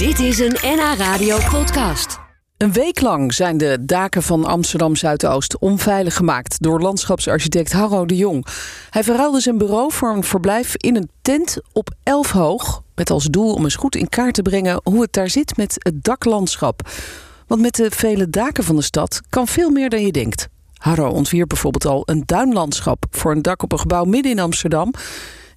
Dit is een NH Radio podcast. Een week lang zijn de daken van Amsterdam Zuidoost onveilig gemaakt door landschapsarchitect Harro de Jong. Hij verruilde zijn bureau voor een verblijf in een tent op elf hoog. Met als doel om eens goed in kaart te brengen hoe het daar zit met het daklandschap. Want met de vele daken van de stad kan veel meer dan je denkt. Harro ontwierp bijvoorbeeld al een duinlandschap voor een dak op een gebouw midden in Amsterdam.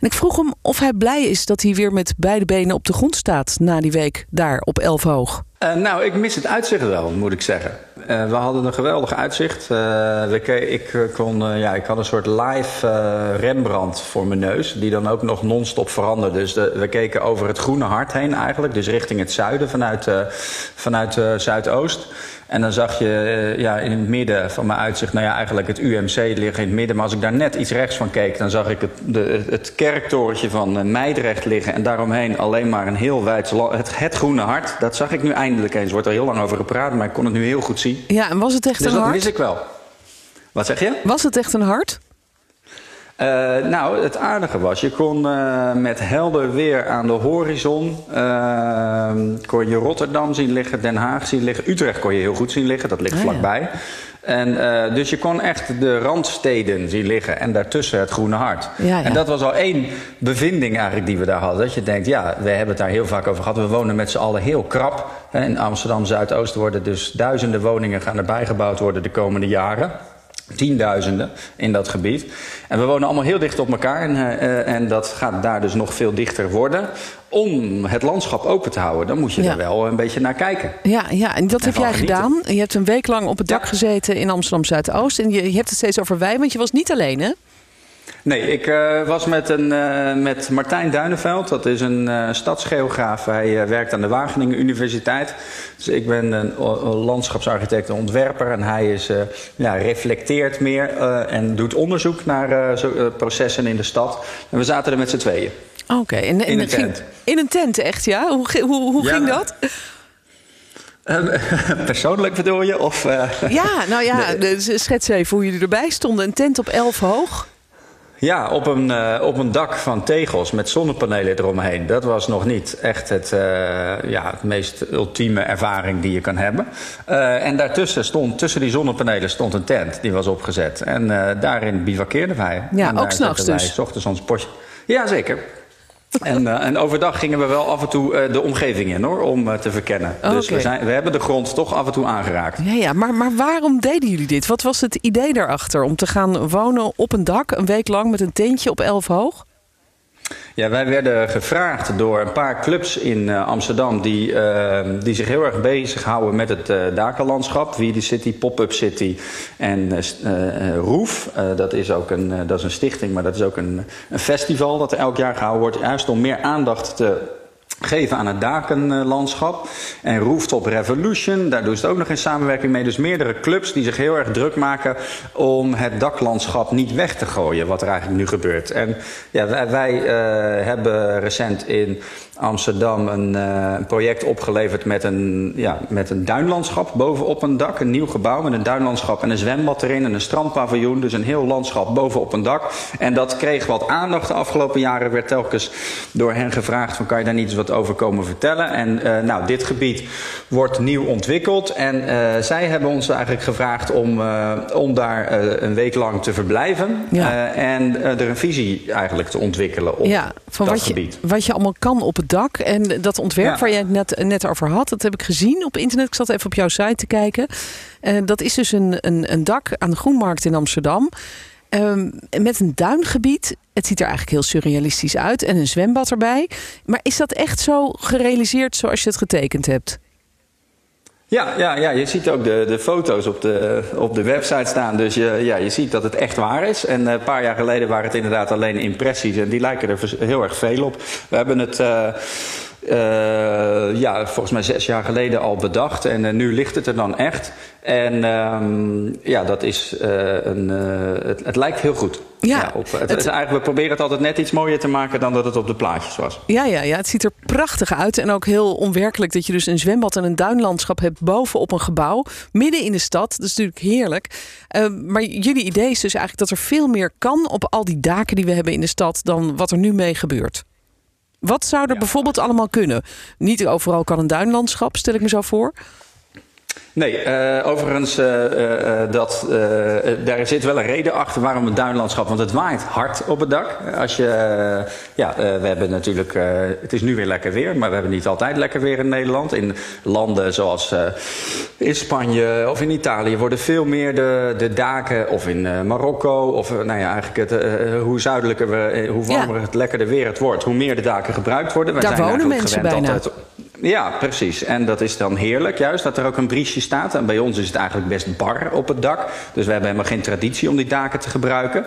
En ik vroeg hem of hij blij is dat hij weer met beide benen op de grond staat na die week daar op elf hoog. Uh, nou, ik mis het uitzicht wel, moet ik zeggen. Uh, we hadden een geweldig uitzicht. Uh, we, ik, kon, ja, ik had een soort live Rembrandt voor mijn neus, die dan ook nog non-stop veranderde. Dus we keken over het groene hart heen eigenlijk, dus richting het zuiden vanuit, vanuit Zuidoost. En dan zag je ja, in het midden van mijn uitzicht, nou ja, eigenlijk het UMC liggen in het midden. Maar als ik daar net iets rechts van keek, dan zag ik het, de, het kerktorentje van Meidrecht liggen. En daaromheen alleen maar een heel wijd het, het groene hart. Dat zag ik nu eindelijk eens. Er wordt er heel lang over gepraat, maar ik kon het nu heel goed zien. Ja, en was het echt dus een hart? dat mis ik wel. Wat zeg je? Was het echt een hart? Uh, nou, het aardige was, je kon uh, met helder weer aan de horizon... Uh, kon je Rotterdam zien liggen, Den Haag zien liggen. Utrecht kon je heel goed zien liggen, dat ligt ah, vlakbij. Ja. En, dus je kon echt de randsteden zien liggen en daartussen het Groene Hart. Ja, ja. En dat was al één bevinding eigenlijk die we daar hadden. Dat je denkt, ja, we hebben het daar heel vaak over gehad. We wonen met z'n allen heel krap. In Amsterdam-Zuidoost worden dus duizenden woningen gaan erbij gebouwd worden de komende jaren tienduizenden in dat gebied. En we wonen allemaal heel dicht op elkaar en, uh, en dat gaat daar dus nog veel dichter worden. Om het landschap open te houden, dan moet je ja. er wel een beetje naar kijken. Ja, ja en dat en heb jij genieten. gedaan. Je hebt een week lang op het dak ja. gezeten in Amsterdam Zuidoost. En je, je hebt het steeds over wij, want je was niet alleen, hè? Nee, ik uh, was met, een, uh, met Martijn Duinenveld. Dat is een uh, stadsgeograaf. Hij werkt aan de Wageningen Universiteit. Dus ik ben een, een landschapsarchitect en ontwerper. En hij is, ja, reflecteert meer en doet onderzoek naar zo, processen in de stad. En we zaten er met z'n tweeën. Oké, okay. en, en in een tent. in een tent, echt ja? Hoe, hoe, hoe ja, ging dat? persoonlijk bedoel je? Of, ja, nou ja, nee. schets even hoe jullie erbij stonden. Een tent op elf hoog. Ja, op een, uh, op een dak van tegels met zonnepanelen eromheen. Dat was nog niet echt het, uh, ja, het meest ultieme ervaring die je kan hebben. Uh, en daartussen stond, tussen die zonnepanelen stond een tent die was opgezet. En daarin bivakkeerden wij. Ja, en ook s'nachts dus? Wij ochtends ons potje. Ja, zeker. En, uh, en, overdag gingen we wel af en toe uh, de omgeving in hoor, om uh, te verkennen. Okay. Dus we, zijn, we hebben de grond toch af en toe aangeraakt. Ja, ja maar, maar waarom deden jullie dit? Wat was het idee daarachter? Om te gaan wonen op een dak een week lang met een tentje op elf hoog? Ja, wij werden gevraagd door een paar clubs in uh, Amsterdam die, uh, die zich heel erg bezighouden met het uh, dakenlandschap. Wie City, Pop-Up City en Roef. dat, is ook een, dat is een stichting, maar dat is ook een, een festival dat elk jaar gehouden wordt. Juist om meer aandacht te geven aan het dakenlandschap. En Rooftop Revolution, daar doen ze ook nog in samenwerking mee. Dus meerdere clubs die zich heel erg druk maken om het daklandschap niet weg te gooien, wat er eigenlijk nu gebeurt. En ja, wij, uh, hebben recent in Amsterdam een uh, project opgeleverd met een, ja, met een duinlandschap bovenop een dak. Een nieuw gebouw met een duinlandschap en een zwembad erin en een strandpaviljoen. Dus een heel landschap bovenop een dak. En dat kreeg wat aandacht de afgelopen jaren. Werd telkens door hen gevraagd van kan je daar niet eens wat over komen vertellen. En uh, nou, dit gebied wordt nieuw ontwikkeld. En uh, zij hebben ons eigenlijk gevraagd om, om daar een week lang te verblijven. Ja. en er een visie eigenlijk te ontwikkelen op ja, van dat wat gebied. Je, wat je allemaal kan op het dak. En dat ontwerp ja. waar je het net, net over had, dat heb ik gezien op internet. Ik zat even op jouw site te kijken. Dat is dus een, een, een dak aan de Groenmarkt in Amsterdam. Um, met een duingebied. Het ziet er eigenlijk heel surrealistisch uit. En een zwembad erbij. Maar is dat echt zo gerealiseerd zoals je het getekend hebt? Ja, ja, ja, je ziet ook de, de foto's op de, op de website staan. Dus je, ja, je ziet dat het echt waar is. En een paar jaar geleden waren het inderdaad alleen impressies. En die lijken er heel erg veel op. We hebben het... Uh, uh, ja, volgens mij zes jaar geleden al bedacht. En uh, nu ligt het er dan echt. En um, ja, dat is uh, een. Het, het, lijkt heel goed. Ja, ja op, het, het, het, eigenlijk, we proberen het altijd net iets mooier te maken dan dat het op de plaatjes was. Ja, ja, ja, het ziet er prachtig uit. En ook heel onwerkelijk dat je dus een zwembad en een duinlandschap hebt bovenop een gebouw. Midden in de stad. Dat is natuurlijk heerlijk. maar jullie idee is dus eigenlijk dat er veel meer kan op al die daken die we hebben in de stad dan wat er nu mee gebeurt. Wat zou er bijvoorbeeld allemaal kunnen? Niet overal kan een duinlandschap, stel ik me zo voor. Nee, uh, overigens, uh, uh, dat, daar zit wel een reden achter waarom het duinlandschap. Want het waait hard op het dak. Als je, ja, we hebben natuurlijk, het is nu weer lekker weer, maar we hebben niet altijd lekker weer in Nederland. In landen zoals in Spanje of in Italië worden veel meer de, de daken, of in Marokko, of nou ja, eigenlijk het, hoe zuidelijker we, hoe warmer ja. het lekkerder weer het wordt, hoe meer de daken gebruikt worden. Wij daar zijn wonen mensen gewend bijna. Altijd, ja, precies. En dat is dan heerlijk, juist dat er ook een briesje staat. En bij ons is het eigenlijk best bar op het dak. Dus we hebben helemaal geen traditie om die daken te gebruiken.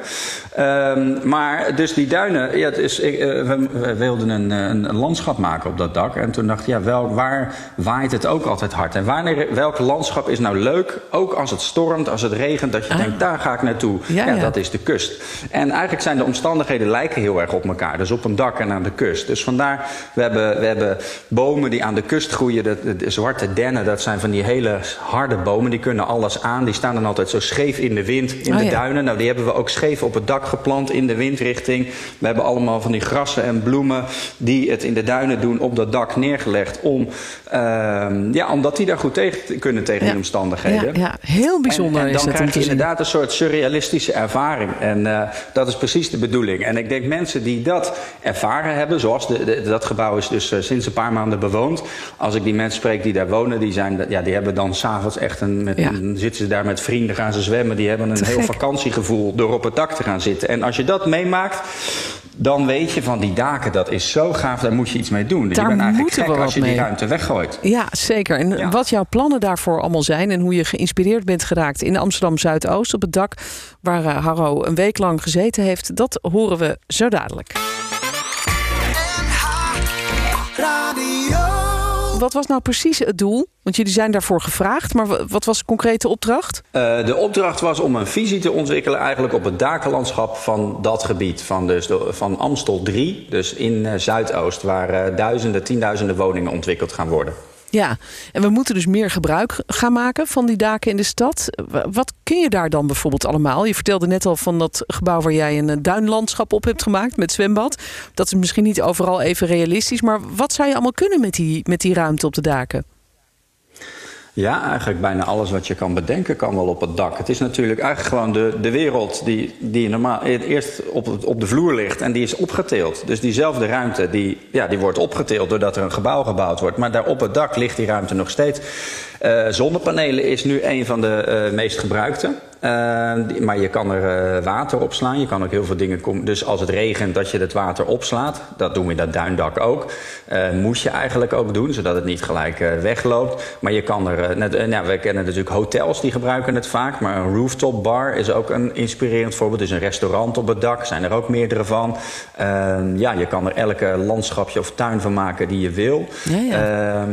Um, maar dus die duinen, ja, het is, uh, we, we, wilden een, een, landschap maken op dat dak. En toen dacht ik, ja, wel, waar waait het ook altijd hard? En wanneer, welk landschap is nou leuk, ook als het stormt, als het regent, dat je ah. denkt, daar ga ik naartoe. Ja, ja, ja, dat is de kust. En eigenlijk zijn de omstandigheden lijken heel erg op elkaar. Dus op een dak en aan de kust. Dus vandaar, we hebben, we hebben bomen die aan de kust groeien. De, de, zwarte dennen, dat zijn van die hele harde bomen. Die kunnen alles aan. Die staan dan altijd zo scheef in de wind in Oh, de ja. duinen. Nou, die hebben we ook scheef op het dak geplant in de windrichting. We hebben allemaal van die grassen en bloemen die het in de duinen doen op dat dak neergelegd. Om, ehm, ja, omdat die daar goed tegen kunnen tegen Ja. die omstandigheden. Ja, ja, heel bijzonder En, en is dan dat krijg je inderdaad een soort surrealistische ervaring. En eh, dat is precies de bedoeling. En ik denk mensen die dat ervaren hebben, zoals dat gebouw is dus eh, sinds een paar maanden bewoond. Als ik die mensen spreek die daar wonen, die, zijn, ja, die hebben dan s'avonds echt een, met, Ja. zitten ze daar met vrienden, gaan ze zwemmen. Die hebben een Te heel gek. vakantiegevoel door op het dak te gaan zitten. En als je dat meemaakt, dan weet je van die daken, dat is zo gaaf, daar moet je iets mee doen. Daar je bent eigenlijk gek als je die ruimte weggooit. Ja, zeker. En Ja. wat jouw plannen daarvoor allemaal zijn en hoe je geïnspireerd bent geraakt in Amsterdam Zuidoost op het dak waar eh, Harro een week lang gezeten heeft, dat horen we zo dadelijk. Wat was nou precies het doel? Want jullie zijn daarvoor gevraagd, maar wa- wat was de concrete opdracht? Eh, de opdracht was om een visie te ontwikkelen eigenlijk op het dakenlandschap van dat gebied. Van, dus de- van Amstel 3, dus in eh, Zuidoost, waar eh, duizenden, tienduizenden woningen ontwikkeld gaan worden. Ja, en we moeten dus meer gebruik gaan maken van die daken in de stad. Wa- Wat kun je daar dan bijvoorbeeld allemaal? Je vertelde net al van dat gebouw waar jij een eh, duinlandschap op hebt gemaakt met zwembad. Dat is misschien niet overal even realistisch, maar wat zou je allemaal kunnen met die, met die ruimte op de daken? Ja, eigenlijk bijna alles wat je kan bedenken kan wel op het dak. Het is natuurlijk eigenlijk gewoon de, de wereld die, die normaal eerst op, op de vloer ligt en die is opgeteeld. Dus diezelfde ruimte die, ja, die wordt opgeteeld doordat er een gebouw gebouwd wordt. Maar daar op het dak ligt die ruimte nog steeds. Eh, zonnepanelen is nu een van de eh, meest gebruikte. Eh, die- maar je kan er eh, water op slaan. Je kan ook heel veel dingen. Dus als het regent, dat je het water opslaat. Dat doen we in dat duindak ook. Eh moest je eigenlijk ook doen, zodat het niet gelijk eh, wegloopt. Maar je kan er. net, nou, we kennen natuurlijk hotels die gebruiken het vaak. Maar een rooftop bar is ook een inspirerend voorbeeld. Dus een restaurant op het dak zijn er ook meerdere van. Eh, ja, je kan er elke landschapje of tuin van maken die je wil. Ja, ja.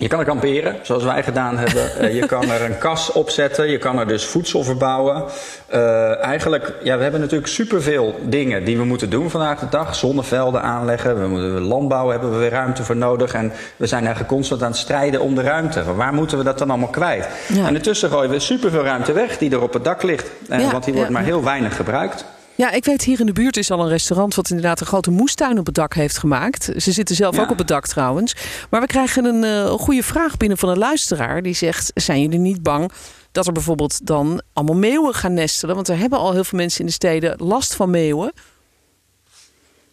Je kan er kamperen, zoals wij gedaan hebben. Eh, je kan er een kas opzetten. Je kan er dus voedsel verbouwen. Eh, eigenlijk, ja, we hebben natuurlijk superveel dingen die we moeten doen vandaag de dag. Zonnevelden aanleggen. We moeten landbouw hebben we weer ruimte voor nodig. En we zijn eigenlijk constant aan het strijden om de ruimte. Waar moeten we dat dan allemaal kwijt? Ja. En intussen gooien we superveel ruimte weg die er op het dak ligt. Ja, want die wordt ja, maar heel weinig gebruikt. Ja, ik weet hier in de buurt is al een restaurant wat inderdaad een grote moestuin op het dak heeft gemaakt. Ze zitten zelf Ja. ook op het dak trouwens. Maar we krijgen een eh, goede vraag binnen van een luisteraar die zegt: zijn jullie niet bang dat er bijvoorbeeld dan allemaal meeuwen gaan nestelen? Want er hebben al heel veel mensen in de steden last van meeuwen.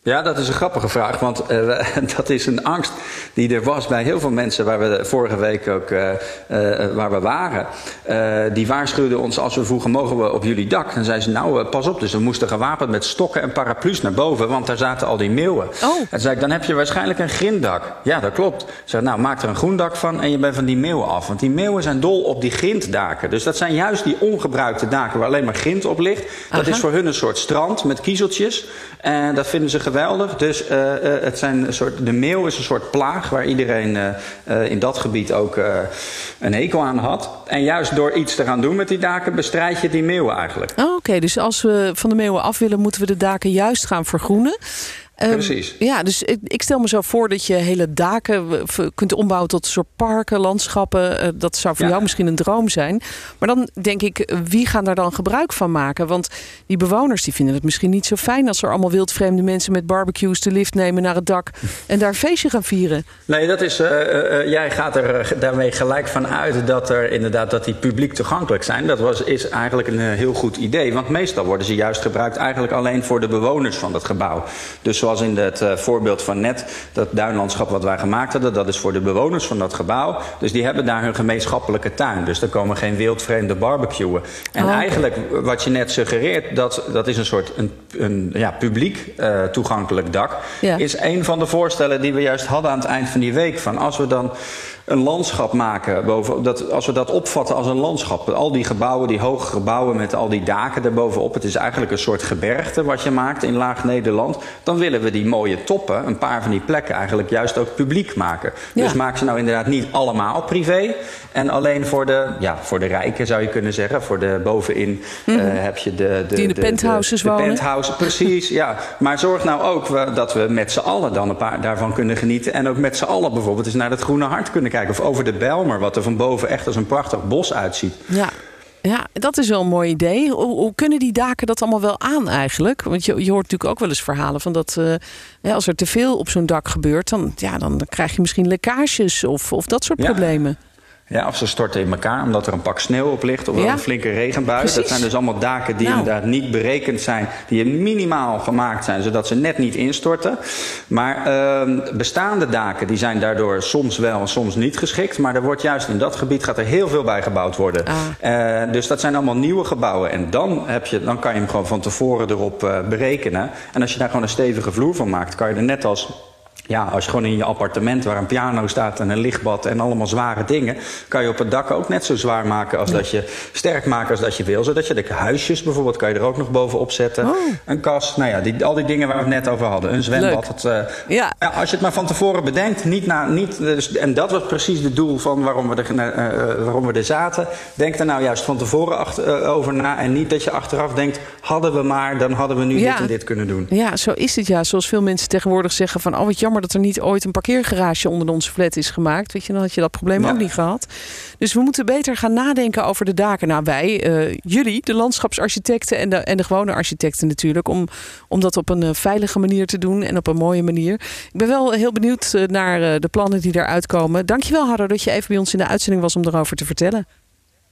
Ja, dat is een grappige vraag, want eh, dat is een angst die er was bij heel veel mensen waar we vorige week ook eh, eh, waar we waren. Die waarschuwden ons als we vroegen mogen we op jullie dak. Dan zeiden ze nou pas op, dus we moesten gewapend met stokken en paraplu's naar boven, want daar zaten al die meeuwen. Oh. En zei ik, dan heb je waarschijnlijk een grinddak. Ja, dat klopt. Ik zei, nou maak er een groen dak van en je bent van die meeuwen af. Want die meeuwen zijn dol op die grinddaken. Dus dat zijn juist die ongebruikte daken waar alleen maar grind op ligt. Dat Aha. is voor hun een soort strand met kiezeltjes. En dat vinden ze geweldig. Dus eh, eh, het zijn een soort, de meeuw is een soort plaag waar iedereen eh, in dat gebied ook een hekel aan had. En juist door iets te gaan doen met die daken bestrijd je die meeuwen eigenlijk. Oh, Oké, dus als we van de meeuwen af willen, moeten we de daken juist gaan vergroenen. Ehm, Precies. Ja, dus ik, ik stel me zo voor dat je hele daken kunt ombouwen tot een soort parken, landschappen. Eh, dat zou voor Ja. jou misschien een droom zijn. Maar dan denk ik, wie gaan daar dan gebruik van maken? Want die bewoners die vinden het misschien niet zo fijn als er allemaal wildvreemde mensen met barbecues de lift nemen naar het dak en daar een feestje gaan vieren. Nee, dat is, eh, eh, jij gaat er daarmee gelijk van uit dat er inderdaad dat die publiek toegankelijk zijn. Dat was, is eigenlijk een heel goed idee. Want meestal worden ze juist gebruikt eigenlijk alleen voor de bewoners van dat gebouw. Dus zoals in het eh, voorbeeld van net, dat duinlandschap wat wij gemaakt hadden, dat is voor de bewoners van dat gebouw. Dus die hebben daar hun gemeenschappelijke tuin. Dus er komen geen wildvreemde barbecuen. En Oh, eigenlijk wat je net suggereert, dat, dat is een soort een, een ja, publiek eh, toegankelijk dak. Ja. Is een van de voorstellen die we juist hadden aan het eind van die week. Van als we dan een landschap maken, boven, dat, als we dat opvatten als een landschap. Al die gebouwen, die hoge gebouwen met al die daken erbovenop. Het is eigenlijk een soort gebergte wat je maakt in laag Nederland. Dan willen we die mooie toppen, een paar van die plekken eigenlijk juist ook publiek maken. Ja. Dus maak ze nou inderdaad niet allemaal privé. En alleen voor de, ja, voor de rijken zou je kunnen zeggen. Voor de bovenin eh, heb je de... de Mhm. Die in de penthouses de, wonen. penthouse, precies, ja. Maar zorg nou ook dat we met z'n allen dan een paar daarvan kunnen genieten. En ook met z'n allen bijvoorbeeld eens naar het Groene Hart kunnen kijken. Of over de Bijlmer, wat er van boven echt als een prachtig bos uitziet. Ja. Ja, dat is wel een mooi idee. Hoe, hoe kunnen die daken dat allemaal wel aan eigenlijk? Want je, je hoort natuurlijk ook wel eens verhalen van dat eh, ja, als er te veel op zo'n dak gebeurt, dan, ja, dan krijg je misschien lekkages of, of dat soort Ja. problemen. Ja, of ze storten in elkaar omdat er een pak sneeuw op ligt of Ja. een flinke regenbui. Precies. Dat zijn dus allemaal daken die Nou. inderdaad niet berekend zijn, die minimaal gemaakt zijn, zodat ze net niet instorten. Maar ehm, bestaande daken die zijn daardoor soms wel, soms niet geschikt. Maar er wordt juist in dat gebied gaat er heel veel bij gebouwd worden. Ah. Eh, dus dat zijn allemaal nieuwe gebouwen. En dan, heb je, dan kan je hem gewoon van tevoren erop eh, berekenen. En als je daar gewoon een stevige vloer van maakt, kan je er net als ja, als je gewoon in je appartement waar een piano staat en een lichtbad en allemaal zware dingen, kan je op het dak ook net zo zwaar maken als dat je sterk maken als dat je wil. Zodat je de huisjes bijvoorbeeld kan je er ook nog bovenop zetten. Oh. Een kast, nou ja, die, al die dingen waar we het net over hadden. Een zwembad. Het, eh, Ja. als je het maar van tevoren bedenkt, niet na, niet, dus, en dat was precies het doel van waarom we er, eh, eh, waarom we er zaten. Denk er nou juist van tevoren achter, over na en niet dat je achteraf denkt, hadden we maar, dan hadden we nu Ja. dit en dit kunnen doen. Ja, zo is het ja. Zoals veel mensen tegenwoordig zeggen van... oh, wat jammer dat er niet ooit een parkeergarage onder onze flat is gemaakt. Weet je, dan had je dat probleem Ja. ook niet gehad. Dus we moeten beter gaan nadenken over de daken. Nou, wij, eh, jullie, de landschapsarchitecten en de, en de gewone architecten natuurlijk... om, om dat op een eh, veilige manier te doen en op een mooie manier. Ik ben wel heel benieuwd eh, naar de plannen die eruit komen. Dankjewel, Harro, dat je even bij ons in de uitzending was om erover te vertellen.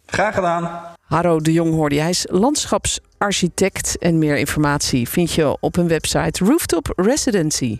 Graag gedaan. Harro de Jong hoorde. Hij is landschapsarchitect. En meer informatie vind je op hun website Rooftop Residency.